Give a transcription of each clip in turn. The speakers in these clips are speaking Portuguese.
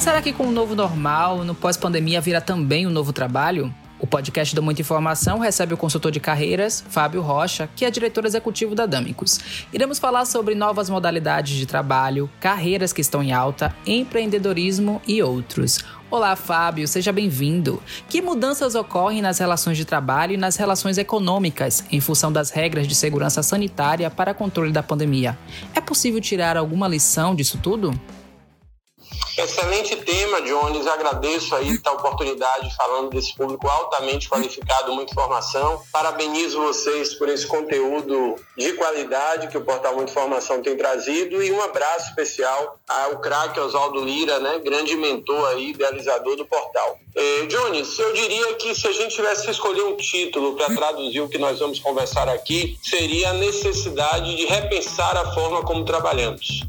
Será que com o novo normal, no pós-pandemia, virá também um novo trabalho? O podcast do Muita Informação recebe o consultor de carreiras, Fábio Rocha, que é diretor executivo da Damicus. Iremos falar sobre novas modalidades de trabalho, carreiras que estão em alta, empreendedorismo e outros. Olá, Fábio, seja bem-vindo. Que mudanças ocorrem nas relações de trabalho e nas relações econômicas em função das regras de segurança sanitária para controle da pandemia? É possível tirar alguma lição disso tudo? Excelente tema, Jones. Agradeço aí a oportunidade falando desse público altamente qualificado, muita informação. Parabenizo vocês por esse conteúdo de qualidade que o Portal Muita Informação tem trazido e um abraço especial ao craque Oswaldo Lira, né, grande mentor aí, idealizador do portal. Eh, Jones, eu diria que se a gente tivesse que escolher um título para traduzir o que nós vamos conversar aqui, seria a necessidade de repensar a forma como trabalhamos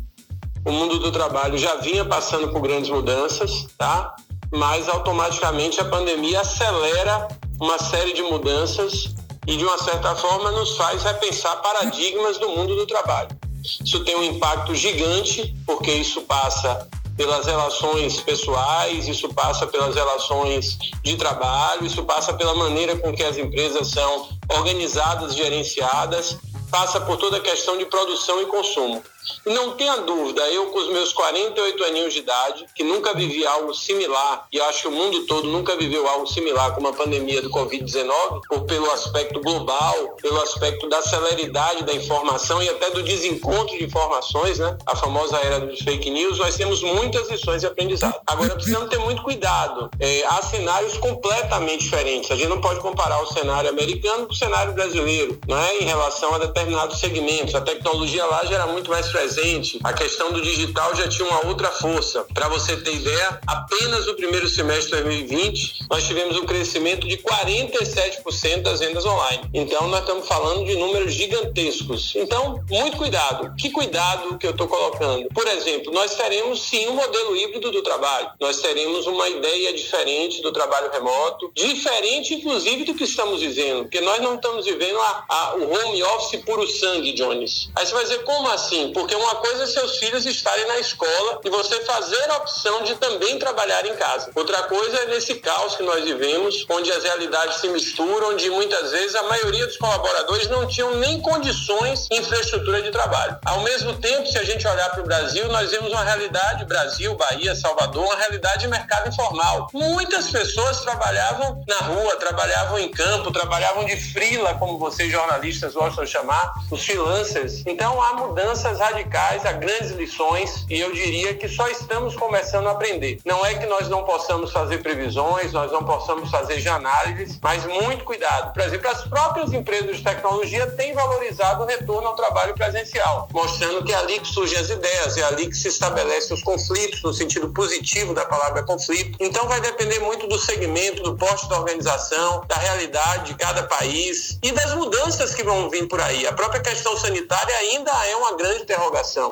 o mundo do trabalho já vinha passando por grandes mudanças, tá? Mas automaticamente a pandemia acelera uma série de mudanças e de uma certa forma nos faz repensar paradigmas do mundo do trabalho. Isso tem um impacto gigante, porque isso passa pelas relações pessoais, isso passa pelas relações de trabalho, isso passa pela maneira com que as empresas são organizadas, gerenciadas, passa por toda a questão de produção e consumo. Não tenha dúvida, eu com os meus 48 aninhos de idade, que nunca vivi algo similar, e acho que o mundo todo nunca viveu algo similar como a pandemia do Covid-19, por pelo aspecto global, pelo aspecto da celeridade da informação e até do desencontro de informações, né? A famosa era dos fake news, nós temos muitas lições de aprendizado. Agora precisamos ter muito cuidado. É, há cenários completamente diferentes. A gente não pode comparar o cenário americano com o cenário brasileiro, né? Em relação a determinados segmentos. A tecnologia lá já era muito mais presente, a questão do digital já tinha uma outra força. Para você ter ideia, apenas no primeiro semestre de 2020, nós tivemos um crescimento de 47% das vendas online. Então, nós estamos falando de números gigantescos. Então, muito cuidado. Que cuidado que eu estou colocando? Por exemplo, nós teremos sim um modelo híbrido do trabalho. Nós teremos uma ideia diferente do trabalho remoto, diferente, inclusive, do que estamos vivendo, porque nós não estamos vivendo a, a, o home office puro sangue, Jones. Aí você vai dizer, como assim? Porque uma coisa é seus filhos estarem na escola e você fazer a opção de também trabalhar em casa. Outra coisa é nesse caos que nós vivemos, onde as realidades se misturam, onde muitas vezes a maioria dos colaboradores não tinham nem condições e infraestrutura de trabalho. Ao mesmo tempo, se a gente olhar para o Brasil, nós vemos uma realidade, Brasil, Bahia, Salvador, uma realidade de mercado informal. Muitas pessoas trabalhavam na rua, trabalhavam em campo, trabalhavam de frila, como vocês jornalistas gostam de chamar, os freelancers. Então há mudanças radicais, há grandes lições e eu diria que só estamos começando a aprender. Não é que nós não possamos fazer previsões, nós não possamos fazer análises, mas muito cuidado. Por exemplo, as próprias empresas de tecnologia têm valorizado o retorno ao trabalho presencial, mostrando que é ali que surgem as ideias, é ali que se estabelecem os conflitos, no sentido positivo da palavra conflito. Então vai depender muito do segmento, do posto da organização, da realidade de cada país e das mudanças que vão vir por aí. A própria questão sanitária ainda é uma grande interrogação.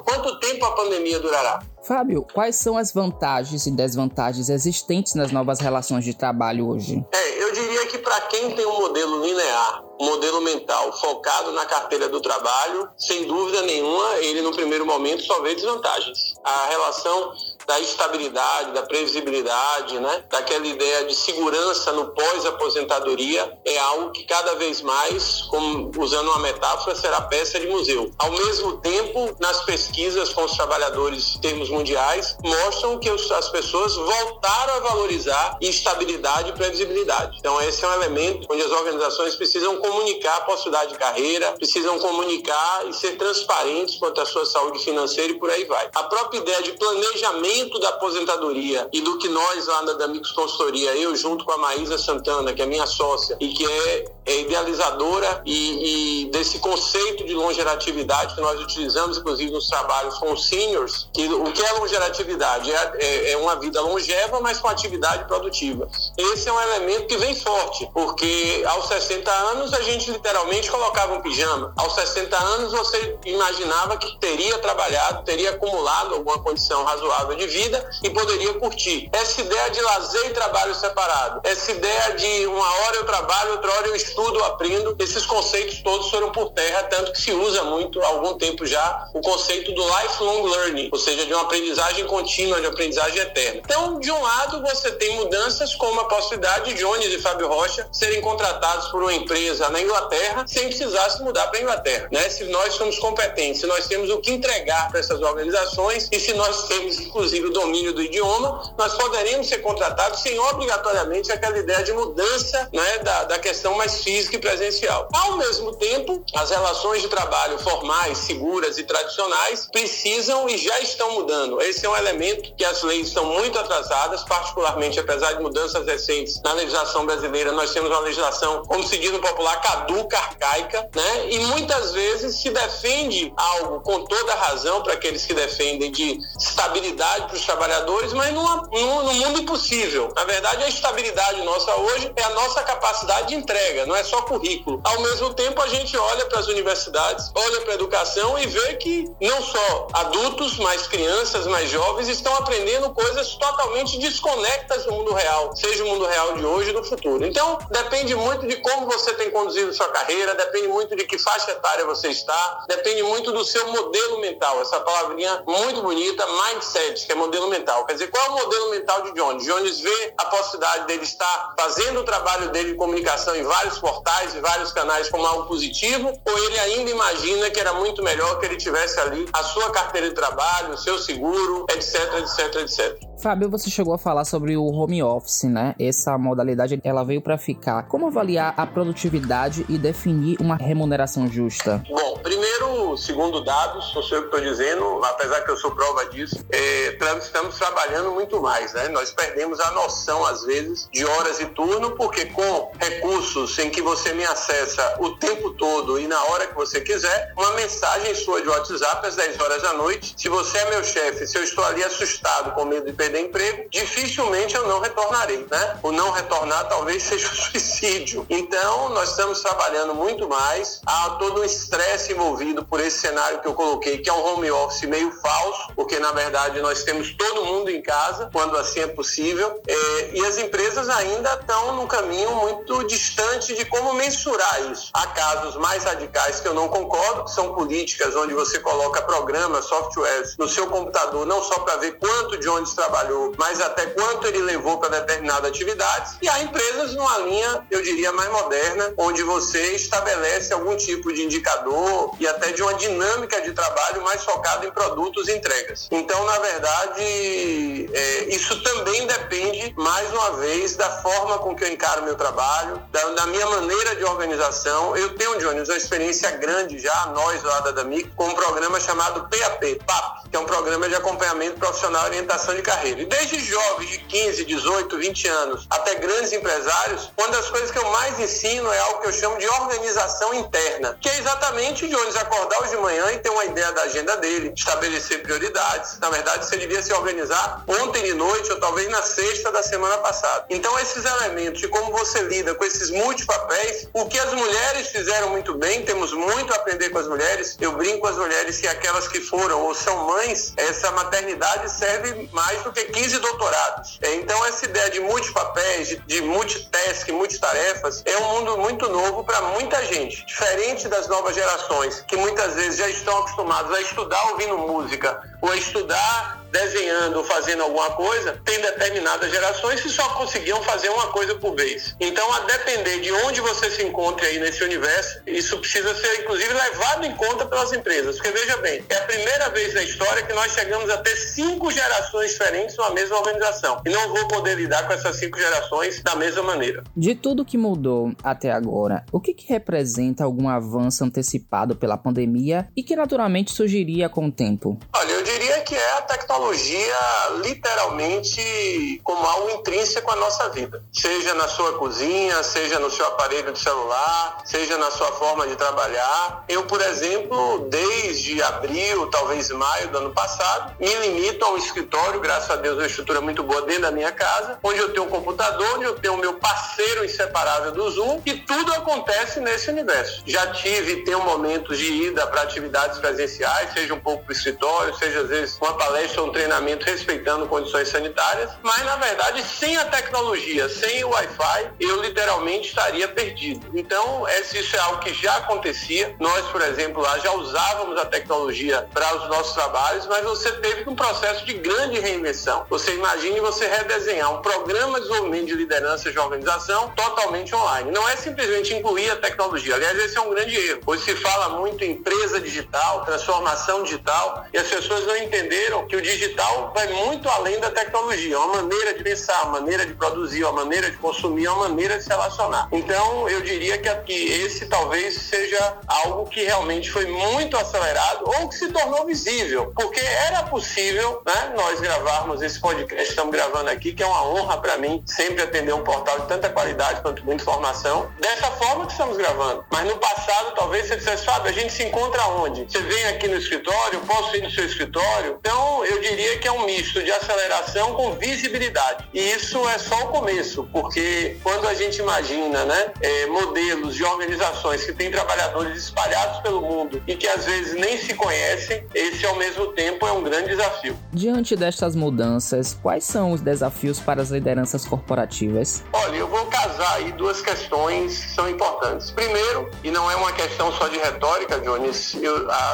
Quanto tempo a pandemia durará? Fábio, quais são as vantagens e desvantagens existentes nas novas relações de trabalho hoje? É, eu diria que para quem tem um modelo linear, um modelo mental focado na carteira do trabalho, sem dúvida nenhuma, ele no primeiro momento só vê desvantagens. A relação da estabilidade, da previsibilidade, né? daquela ideia de segurança no pós-aposentadoria, é algo que cada vez mais, como, usando uma metáfora, será peça de museu. Ao mesmo tempo, nas pesquisas com os trabalhadores em termos mundiais, mostram que as pessoas voltaram a valorizar estabilidade e previsibilidade. Então, esse é um elemento onde as organizações precisam comunicar a possibilidade de carreira, precisam comunicar e ser transparentes quanto à sua saúde financeira e por aí vai. A própria ideia de planejamento da aposentadoria e do que nós lá da Amigos Consultoria, eu junto com a Maísa Santana, que é minha sócia e que é, é idealizadora e, e, desse conceito de longevidade que nós utilizamos, inclusive nos trabalhos com os seniors, que o que é longevidade? É, é, é uma vida longeva, mas com atividade produtiva. Esse é um elemento que vem forte, porque aos 60 anos a gente literalmente colocava um pijama. Aos 60 anos você imaginava que teria trabalhado, teria acumulado alguma condição razoável de vida e poderia curtir. Essa ideia de lazer e trabalho separado, essa ideia de uma hora eu trabalho, outra hora eu estudo, aprendo, esses conceitos todos foram por terra, tanto que se usa muito há algum tempo já o conceito do lifelong learning, ou seja, de uma aprendizagem contínua, de aprendizagem eterna. Então, de um lado, você tem mudanças como a possibilidade de Jones e Fábio Rocha serem contratados por uma empresa na Inglaterra sem precisar se mudar para a Inglaterra. Né? Se nós somos competentes, se nós temos o que entregar para essas organizações e se nós temos, inclusive, o domínio do idioma, nós poderemos ser contratados sem obrigatoriamente aquela ideia de mudança né, da, da questão mais física e presencial. Ao mesmo tempo, as relações de trabalho formais, seguras e tradicionais precisam e já estão mudando. Esse é um elemento que as leis estão muito atrasadas, particularmente apesar de mudanças recentes na legislação brasileira, nós temos uma legislação, como se diz no popular, caduca, arcaica, né? E muitas vezes se defende algo com toda razão para aqueles que defendem de estabilidade para os trabalhadores, mas numa, num, num mundo impossível. Na verdade, a estabilidade nossa hoje é a nossa capacidade de entrega, não é só currículo. Ao mesmo tempo, a gente olha para as universidades, olha para a educação e vê que não só adultos, mas crianças, mais jovens estão aprendendo coisas totalmente desconectas do mundo real, seja o mundo real de hoje e do futuro. Então, depende muito de como você tem conduzido sua carreira, depende muito de que faixa etária você está, depende muito do seu modelo mental. Essa palavrinha muito bonita, mindset, que é modelo mental. Quer dizer, qual é o modelo mental de Jones? Jones vê a possibilidade dele estar fazendo o trabalho dele de comunicação em vários portais e vários canais como algo positivo, ou ele ainda imagina que era muito melhor que ele tivesse ali a sua carteira de trabalho, o seu seguro, etc, etc, etc. Fábio, você chegou a falar sobre o home office, né? Essa modalidade ela veio para ficar. Como avaliar a produtividade e definir uma remuneração justa? Bom, primeiro, segundo dados, sei o que estou dizendo, apesar que eu sou prova disso, é, estamos trabalhando muito mais, né? Nós perdemos a noção, às vezes, de horas e turno, porque com recursos em que você me acessa o tempo todo e na hora que você quiser, uma mensagem sua de WhatsApp às 10 horas da noite, se você é meu chefe, se eu estou ali assustado com medo de perder perder emprego, dificilmente eu não retornarei, né? O não retornar talvez seja o suicídio. Então, nós estamos trabalhando muito mais. Há todo um estresse envolvido por esse cenário que eu coloquei, que é um home office meio falso, porque na verdade nós temos todo mundo em casa, quando assim é possível, é, e as empresas ainda estão num caminho muito distante de como mensurar isso. Há casos mais radicais que eu não concordo, que são políticas onde você coloca programas, softwares no seu computador, não só para ver quanto de onde trabalha trabalhou, mas até quanto ele levou para determinadas atividades. E há empresas numa linha, eu diria, mais moderna, onde você estabelece algum tipo de indicador e até de uma dinâmica de trabalho mais focado em produtos e entregas. Então, na verdade, é, isso também depende, mais uma vez, da forma com que eu encaro meu trabalho, da, da minha maneira de organização. Eu tenho, Jones, uma experiência grande já, nós lá da DAMIC, com um programa chamado PAP, PAP, que é um programa de acompanhamento profissional e orientação de carreira desde jovens de 15, 18, 20 anos até grandes empresários, uma das coisas que eu mais ensino é algo que eu chamo de organização interna, que é exatamente o Jones acordar hoje de manhã e ter uma ideia da agenda dele, estabelecer prioridades. Na verdade, você devia se organizar ontem de noite ou talvez na sexta da semana passada. Então, esses elementos de como você lida com esses multipapéis, o que as mulheres fizeram muito bem, temos muito a aprender com as mulheres. Eu brinco com as mulheres que aquelas que foram ou são mães, essa maternidade serve mais do que ter 15 doutorados. Então, essa ideia de multipapéis, de, de multitask, multitarefas, é um mundo muito novo para muita gente. Diferente das novas gerações, que muitas vezes já estão acostumados a estudar ouvindo música ou a estudar desenhando ou fazendo alguma coisa, tem determinadas gerações que só conseguiam fazer uma coisa por vez. Então, a depender de onde você se encontre aí nesse universo, isso precisa ser, inclusive, levado em conta pelas empresas. Porque, veja bem, é a primeira vez na história que nós chegamos a ter cinco gerações diferentes numa mesma organização. E não vou poder lidar com essas cinco gerações da mesma maneira. De tudo que mudou até agora, o que, que representa algum avanço antecipado pela pandemia e que naturalmente surgiria com o tempo? Olha, eu que é a tecnologia literalmente como algo intrínseco à nossa vida. Seja na sua cozinha, seja no seu aparelho de celular, seja na sua forma de trabalhar. Eu, por exemplo, desde abril, talvez maio do ano passado, me limito ao escritório, graças a Deus, uma estrutura muito boa dentro da minha casa, onde eu tenho um computador, onde eu tenho o meu parceiro inseparável do Zoom e tudo acontece nesse universo. Já tive tenho momentos de ida para atividades presenciais, seja um pouco para o escritório, seja às vezes uma palestra ou um treinamento respeitando condições sanitárias, mas na verdade sem a tecnologia, sem o Wi-Fi, eu literalmente estaria perdido. Então, isso é algo que já acontecia. Nós, por exemplo, lá já usávamos a tecnologia para os nossos trabalhos, mas você teve um processo de grande reinvenção. Você imagine você redesenhar um programa de desenvolvimento de liderança de organização totalmente online. Não é simplesmente incluir a tecnologia. Aliás, esse é um grande erro. Hoje se fala muito em empresa digital, transformação digital, e as pessoas não entenderam que o digital vai muito além da tecnologia. É uma maneira de pensar, uma maneira de produzir, uma maneira de consumir, uma maneira de se relacionar. Então, eu diria que, esse talvez seja algo que realmente foi muito acelerado ou que se tornou visível, porque era possível né, nós gravarmos esse podcast estamos gravando aqui, que é uma honra para mim sempre atender um portal de tanta qualidade quanto muita informação, dessa forma que estamos gravando. Mas no passado, talvez você dissesse, Fábio, a gente se encontra onde? Você vem aqui no escritório, posso ir no seu escritório? Então, eu diria que é um misto de aceleração com visibilidade. E isso é só o começo, porque quando a gente imagina né, é, modelos de organizações que têm trabalhadores espalhados pelo mundo e que às vezes nem se conhecem, esse ao mesmo tempo é um grande desafio. Diante destas mudanças, quais são os desafios para as lideranças corporativas? Olha, eu vou casar aí duas questões que são importantes. Primeiro, e não é uma questão só de retórica, Jones,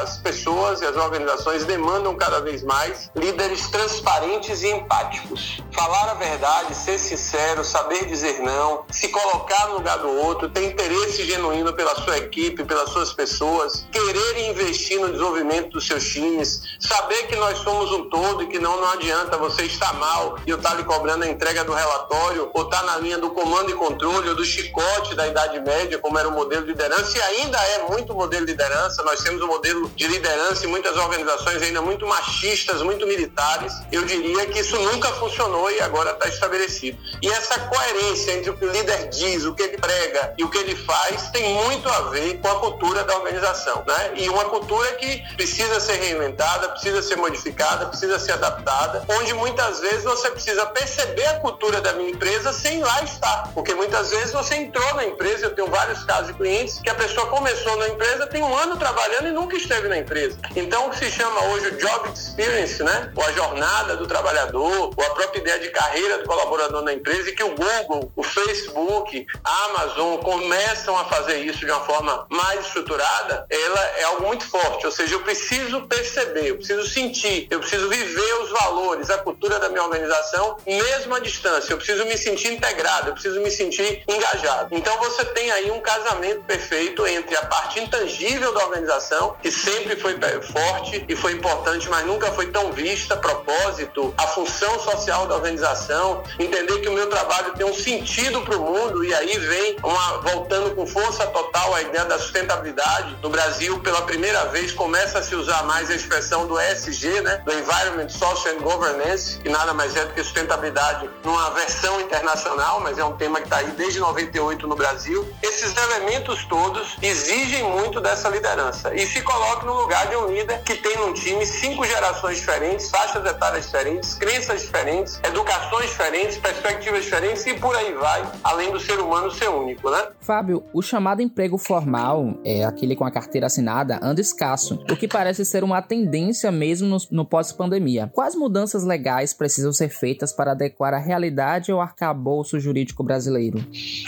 as pessoas e as organizações demandam cada vez mais líderes transparentes e empáticos. Falar a verdade, ser sincero, saber dizer não, se colocar no lugar do outro, ter interesse genuíno pela sua equipe, pelas suas pessoas, querer investir no desenvolvimento dos seus times, saber que nós somos um todo e que não, não adianta você estar mal e eu estar lhe cobrando a entrega do relatório ou estar na linha do comando e controle ou do chicote da Idade Média, como era o modelo de liderança, e ainda é muito modelo de liderança. Nós temos um modelo de liderança em muitas organizações ainda muito machistas, muito militares. Eu diria que isso nunca funcionou e agora está estabelecido. E essa coerência entre o que o líder diz, o que ele prega e o que ele faz tem muito a ver com a cultura da organização. Né? E uma cultura que precisa ser reinventada, precisa ser modificada, precisa ser adaptada, onde muitas vezes você precisa perceber a cultura da minha empresa sem lá estar. Porque muitas vezes você entrou na empresa, eu tenho vários casos de clientes que a pessoa começou na empresa, tem um ano trabalhando e nunca esteve na empresa. Então, o que se chama hoje o job experience, né? Ou a jornada do trabalhador, ou a própria ideia de carreira do colaborador na empresa, e que o Google, o Facebook, a Amazon começam a fazer isso de uma forma mais estruturada, ela é algo muito forte. Ou seja, eu preciso perceber, eu preciso sentir, eu preciso viver os valores, a cultura da minha organização, mesmo à distância. Eu preciso me sentir integrado, eu preciso me sentir engajado. Então, você tem aí um casamento perfeito entre a parte intangível da organização, que sempre foi forte e foi importante, mas nunca foi tão vista, propósito, a função social da organização, entender que o meu trabalho tem um sentido para o mundo e aí vem uma, voltando com força total a ideia da sustentabilidade. No Brasil, pela primeira vez, começa a se usar mais a expressão do ESG, né? do Environment, Social and Governance, que nada mais é do que sustentabilidade numa versão internacional, mas é um tema que está aí desde 98 no Brasil. Esses elementos todos exigem muito dessa liderança e se coloca no lugar de um líder que tem num time cinco gerações diferentes, faixas etárias diferentes, crenças diferentes, educações diferentes, perspectivas diferentes e por aí vai, além do ser humano ser único, né? Fábio, o chamado emprego formal, é aquele com a carteira assinada, anda escasso, o que parece ser uma tendência mesmo no, no pós-pandemia. Quais mudanças legais precisam ser feitas para adequar a realidade ao arcabouço jurídico brasileiro?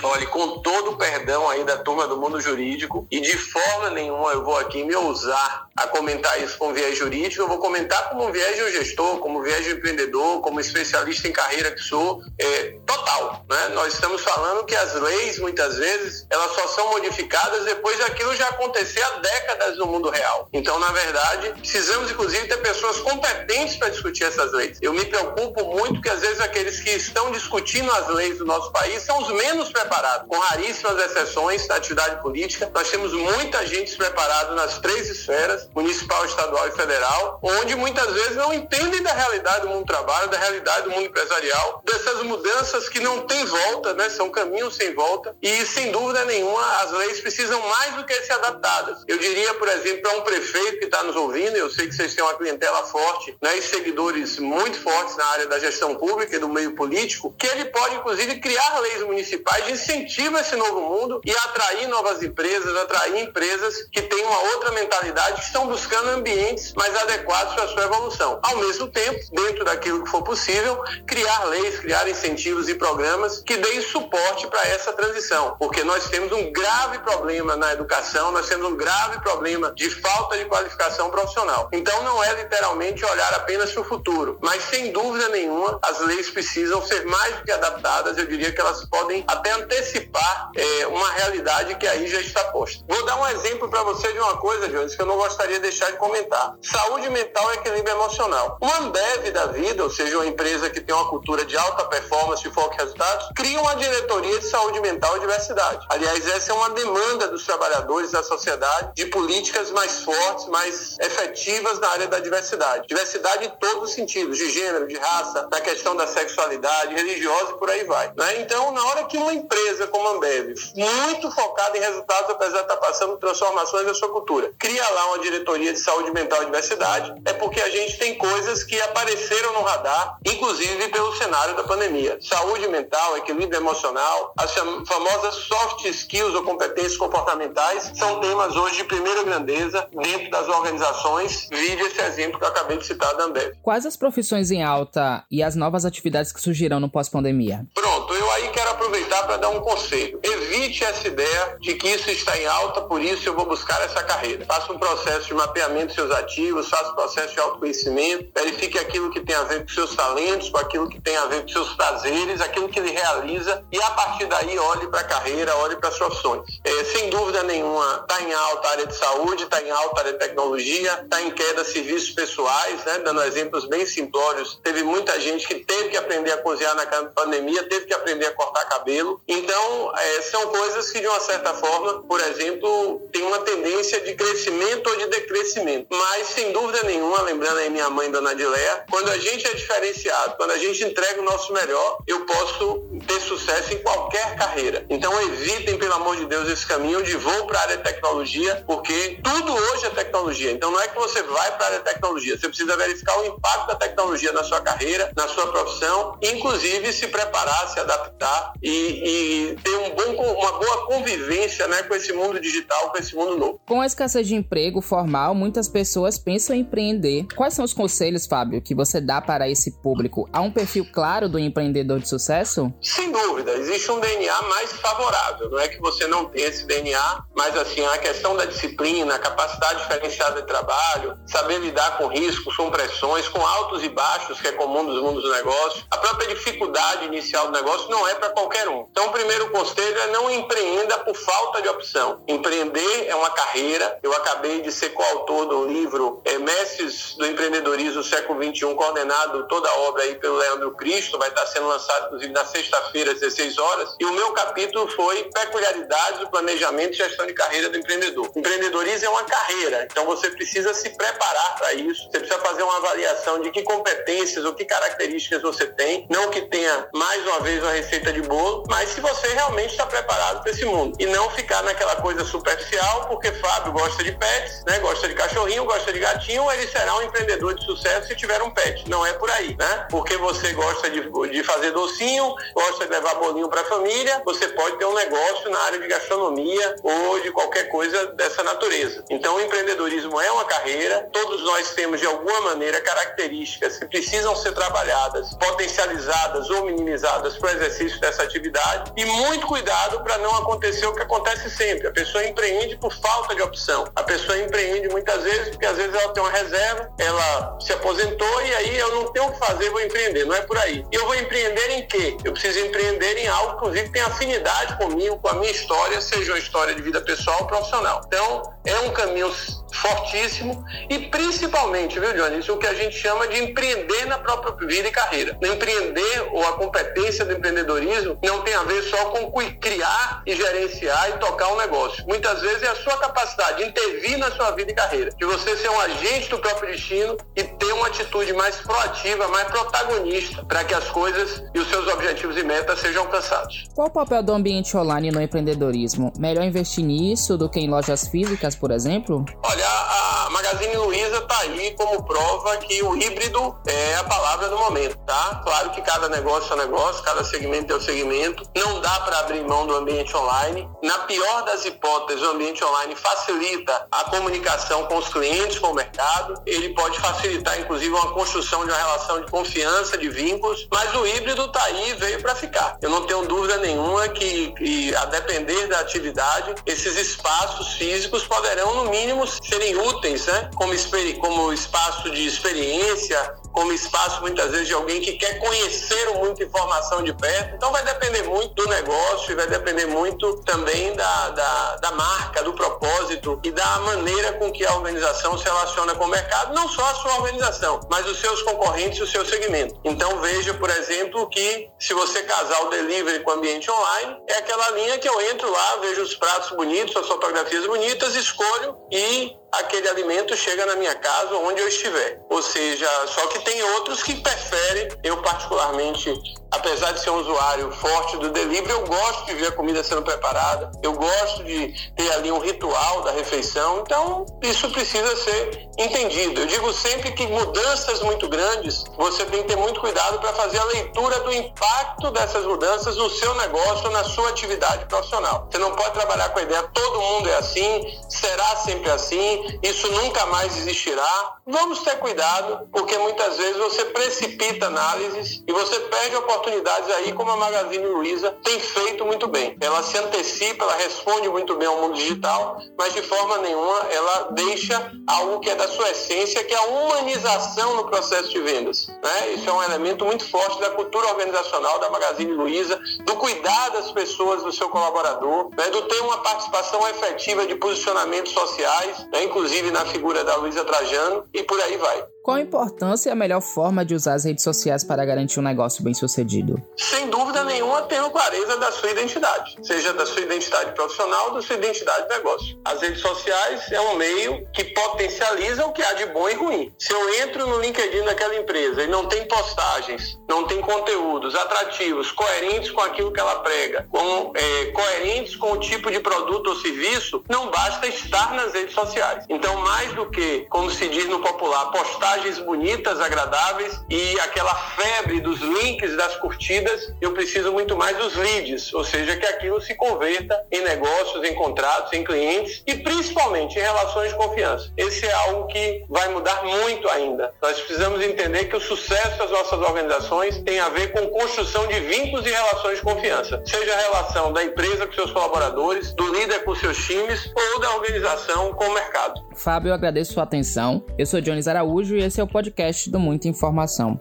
Olha, com todo o perdão aí da turma do mundo jurídico, e de forma nenhuma eu vou aqui me ousar a comentar isso com viés jurídico, eu vou comentar como viés de um gestor, como viés de um empreendedor, como especialista em carreira que sou, é, total. Né? Nós estamos falando que as leis, muitas vezes, elas só são modificadas depois daquilo já acontecer há décadas no mundo real. Então, na verdade, precisamos, inclusive, ter pessoas competentes para discutir essas leis. Eu me preocupo muito que, às vezes, aqueles que estão discutindo as leis do nosso país são os menos preparados, com raríssimas exceções da atividade política. Nós temos muita gente preparada nas três esferas, municipal, estadual e federal, onde muitas vezes não entendem da realidade do mundo do trabalho, da realidade do mundo empresarial, dessas mudanças que não tem volta, né? são caminhos sem volta, e sem dúvida nenhuma as leis precisam mais do que ser adaptadas. Eu diria, por exemplo, para um prefeito que está nos ouvindo, eu sei que vocês têm uma clientela forte né? e seguidores muito fortes na área da gestão pública e do meio político, que ele pode, inclusive, criar leis municipais de incentivo a esse novo mundo mundo e atrair novas empresas, atrair empresas que têm uma outra mentalidade, que estão buscando ambientes mais adequados para a sua evolução. Ao mesmo tempo, dentro daquilo que for possível, criar leis, criar incentivos e programas que deem suporte para essa transição, porque nós temos um grave problema na educação, nós temos um grave problema de falta de qualificação profissional. Então não é literalmente olhar apenas para o futuro, mas sem dúvida nenhuma as leis precisam ser mais do que adaptadas, eu diria que elas podem até antecipar é, uma realidade que aí já está posta. Vou dar um exemplo para você de uma coisa, Jones, que eu não gostaria de deixar de comentar. Saúde mental e equilíbrio emocional. O Ambev da vida, ou seja, uma empresa que tem uma cultura de alta performance e foco em resultados, cria uma diretoria de saúde mental e diversidade. Aliás, essa é uma demanda dos trabalhadores da sociedade de políticas mais fortes, mais efetivas na área da diversidade. Diversidade em todos os sentidos, de gênero, de raça, na questão da sexualidade, religiosa e por aí vai. Né? Então, na hora que uma empresa como a Ambev, muito focada em resultados, apesar de estar passando transformações na sua cultura, cria lá uma diretoria de saúde mental e diversidade, é porque a gente tem coisas que apareceram no radar, inclusive pelo cenário da pandemia. Saúde mental, equilíbrio emocional, as famosas soft skills ou competências comportamentais são temas hoje de primeira grandeza dentro das organizações. Vide esse exemplo que eu acabei de citar da Ambev. Quais as profissões em alta e as novas atividades que surgirão no pós-pandemia? Pronto, eu aí quero aproveitar para dar um conselho. Evite essa ideia de que isso está em alta, por isso eu vou buscar essa carreira. Faça um processo de mapeamento dos seus ativos, faça um processo de autoconhecimento, verifique aquilo que tem a ver com seus talentos, com aquilo que tem a ver com seus prazeres, aquilo que ele realiza e a partir daí olhe para a carreira, olhe para as profissões. É, sem dúvida nenhuma, está em alta a área de saúde, está em alta a área de tecnologia, está em queda serviços pessoais, né? dando exemplos bem simplórios. Teve muita gente que teve que aprender a cozinhar na pandemia, teve que aprender a cortar cabelo. Então, é, são coisas que, de uma certa forma, por exemplo, tem uma tendência de crescimento ou de decrescimento. Mas, sem dúvida nenhuma, lembrando aí minha mãe, Dona Adileia, quando a gente é diferenciado, quando a gente entrega o nosso melhor, eu posso ter sucesso em qualquer carreira. Então, evitem, pelo amor de Deus, esse caminho de vou para a área de tecnologia, porque tudo hoje é tecnologia. Então, não é que você vai para a área de tecnologia, você precisa verificar o impacto da tecnologia na sua carreira, na sua profissão, inclusive se preparar, se adaptar e, e ter um bom, uma boa convivência né, com esse mundo digital, com esse mundo novo. Com a escassez de emprego formal, muitas pessoas pensam em empreender. Quais são os conselhos, Fábio, que você dá para esse público? Há um perfil claro do empreendedor de sucesso? Sem dúvida, existe um DNA mais favorável. Não é que você não tenha esse DNA, mas assim, a questão da disciplina, a capacidade diferenciada de trabalho, saber lidar com riscos, com pressões, com altos e baixos, que é comum dos mundos do negócio. A própria dificuldade inicial do negócio não é para qualquer um. Então, o primeiro conselho é não empreenda por falta de opção. Empreender é uma carreira. Eu acabei de ser coautor do livro é, Mestres do Empreendedorismo Século XXI, coordenado toda a obra aí pelo Leandro Cristo, vai estar sendo lançado, inclusive, na sexta-feira, às 16 horas. E o meu capítulo foi Peculiaridades do Planejamento e Gestão de Carreira do Empreendedor. Empreendedorismo é uma carreira, então você precisa se preparar para isso. Você precisa fazer uma avaliação de que competências ou que características você tem, não que tenha mais uma vez uma receita de bolo, mas se você realmente está preparado para esse mundo e não ficar naquela coisa superficial, porque Fábio gosta de pets, né? Gosta de cachorrinho, gosta de gatinho, ele será um empreendedor de sucesso se tiver um pet. Não é por aí, né? Porque você gosta de, de fazer docinho, gosta de levar bolinho para a família, você pode ter um negócio na área de gastronomia ou de qualquer coisa dessa natureza. Então, o empreendedorismo é uma carreira, todos nós temos de alguma maneira características que precisam ser trabalhadas, potencializadas ou minimizadas para o exercício dessa atividade e muito cuidado para não acontecer o que acontece sempre. A pessoa empreende por falta de opção. A pessoa empreende muitas vezes porque às vezes ela tem uma reserva, ela se aposentou e aí eu não tenho o que fazer, vou empreender. Não é por aí. Eu vou empreender em quê? Eu preciso empreender em algo, inclusive, que tem afinidade comigo, com a minha história, seja uma história de vida pessoal ou profissional. Então, é um caminho fortíssimo e principalmente, viu, Johnny, isso é o que a gente chama de empreender na própria vida e carreira. Empreender ou a competência do empreendedorismo não tem a ver só com criar e gerenciar e tocar um negócio. Muitas vezes é a sua capacidade de intervir na sua vida e carreira, de você ser um agente do próprio destino e ter uma atitude mais proativa, mais protagonista para que as coisas e os seus objetivos e metas sejam alcançados. Qual o papel do ambiente online no empreendedorismo? Melhor investir nisso do que em lojas físicas, por exemplo? Olha, a Magazine Luiza está aí como prova que o híbrido é a palavra do momento, tá? Claro que cada negócio é negócio, cada segmento é um segmento. Não dá para abrir mão do ambiente online. Na pior das hipóteses, o ambiente online facilita a comunicação com os clientes, com o mercado. Ele pode facilitar, inclusive, uma construção de uma relação de confiança, de vínculos. Mas o híbrido está aí, veio para ficar. Eu não tenho dúvida nenhuma que, que, a depender da atividade, esses espaços físicos poderão, no mínimo, serem úteis, né? Como, como espaço de experiência, como espaço muitas vezes de alguém que quer conhecer muita informação de perto. Então vai depender muito do negócio e vai depender muito também da, da, da, marca, do propósito e da maneira com que a organização se relaciona com o mercado, não só a sua organização, mas os seus concorrentes e o seu segmento. Então veja, por exemplo, que se você casar o delivery com o ambiente online, é aquela linha que eu entro lá, vejo os pratos bonitos, as fotografias bonitas, escolho e aquele alimento chega na minha casa onde eu estiver. Ou seja, só que tem outros que preferem, eu particularmente apesar de ser um usuário forte do delivery, eu gosto de ver a comida sendo preparada, eu gosto de ter ali um ritual da refeição, então isso precisa ser entendido. Eu digo sempre que mudanças muito grandes, você tem que ter muito cuidado para fazer a leitura do impacto dessas mudanças no seu negócio, na sua atividade profissional. Você não pode trabalhar com a ideia, todo mundo é assim, será sempre assim, isso nunca mais existirá. Vamos ter cuidado, porque muitas vezes você precipita análises e você perde oportunidades aí, como a Magazine Luiza tem feito muito bem. Ela se antecipa, ela responde muito bem ao mundo digital, mas de forma nenhuma ela deixa algo que é da sua essência, que é a humanização no processo de vendas. Né? Isso é um elemento muito forte da cultura organizacional da Magazine Luiza, do cuidar das pessoas, do seu colaborador, né? do ter uma participação efetiva de posicionamentos sociais, né? inclusive na figura da Luiza Trajano, e por aí vai. Qual a importância e a melhor forma de usar as redes sociais para garantir um negócio bem sucedido? Sem dúvida nenhuma, tendo clareza da sua identidade, seja da sua identidade profissional da sua identidade de negócio. As redes sociais é um meio que potencializa o que há de bom e ruim. Se eu entro no LinkedIn daquela empresa e não tem postagens, não tem conteúdos atrativos, coerentes com aquilo que ela prega, com, é, coerentes com o tipo de produto ou serviço, não basta estar nas redes sociais. Então, mais do que, como se diz no popular, postar imagens bonitas, agradáveis e aquela febre dos links, das curtidas, eu preciso muito mais dos leads, ou seja, que aquilo se converta em negócios, em contratos, em clientes e principalmente em relações de confiança. Esse é algo que vai mudar muito ainda. Nós precisamos entender que o sucesso das nossas organizações tem a ver com construção de vínculos e relações de confiança, seja a relação da empresa com seus colaboradores, do líder com seus times ou da organização com o mercado. Fábio, eu agradeço sua atenção. Eu sou Jones Araújo e esse é o podcast do Muita Informação.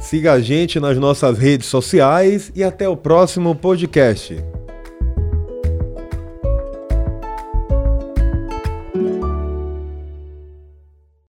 Siga a gente nas nossas redes sociais e até o próximo podcast.